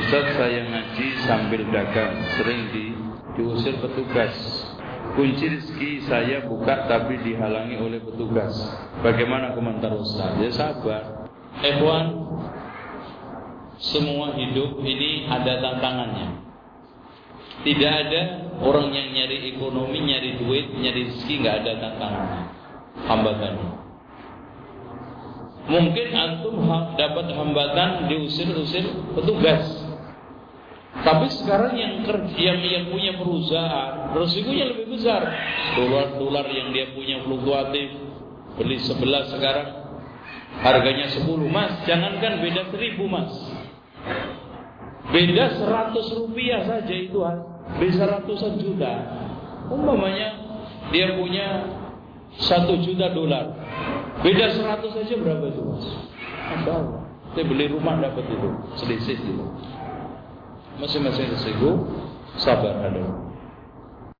Ustaz saya ngaji sambil dagang Sering di, diusir petugas Kunci rezeki saya buka tapi dihalangi oleh petugas Bagaimana komentar Ustaz? Ya sabar Ikhwan Semua hidup ini ada tantangannya tidak ada orang yang nyari ekonomi, nyari duit, nyari rezeki nggak ada tantangannya, hambatannya. Mungkin antum dapat hambatan diusir-usir petugas. Tapi sekarang yang kerja, yang yang punya perusahaan resikonya lebih besar. Dolar-dolar yang dia punya fluktuatif beli sebelas sekarang harganya sepuluh mas, jangankan beda seribu mas. Beda seratus rupiah saja itu bisa ratusan juta. Umpamanya dia punya satu juta dolar. Beda seratus saja berapa itu mas? Masya Allah. Saya beli rumah dapat itu selisih itu. Masing-masing resiko sabar ada.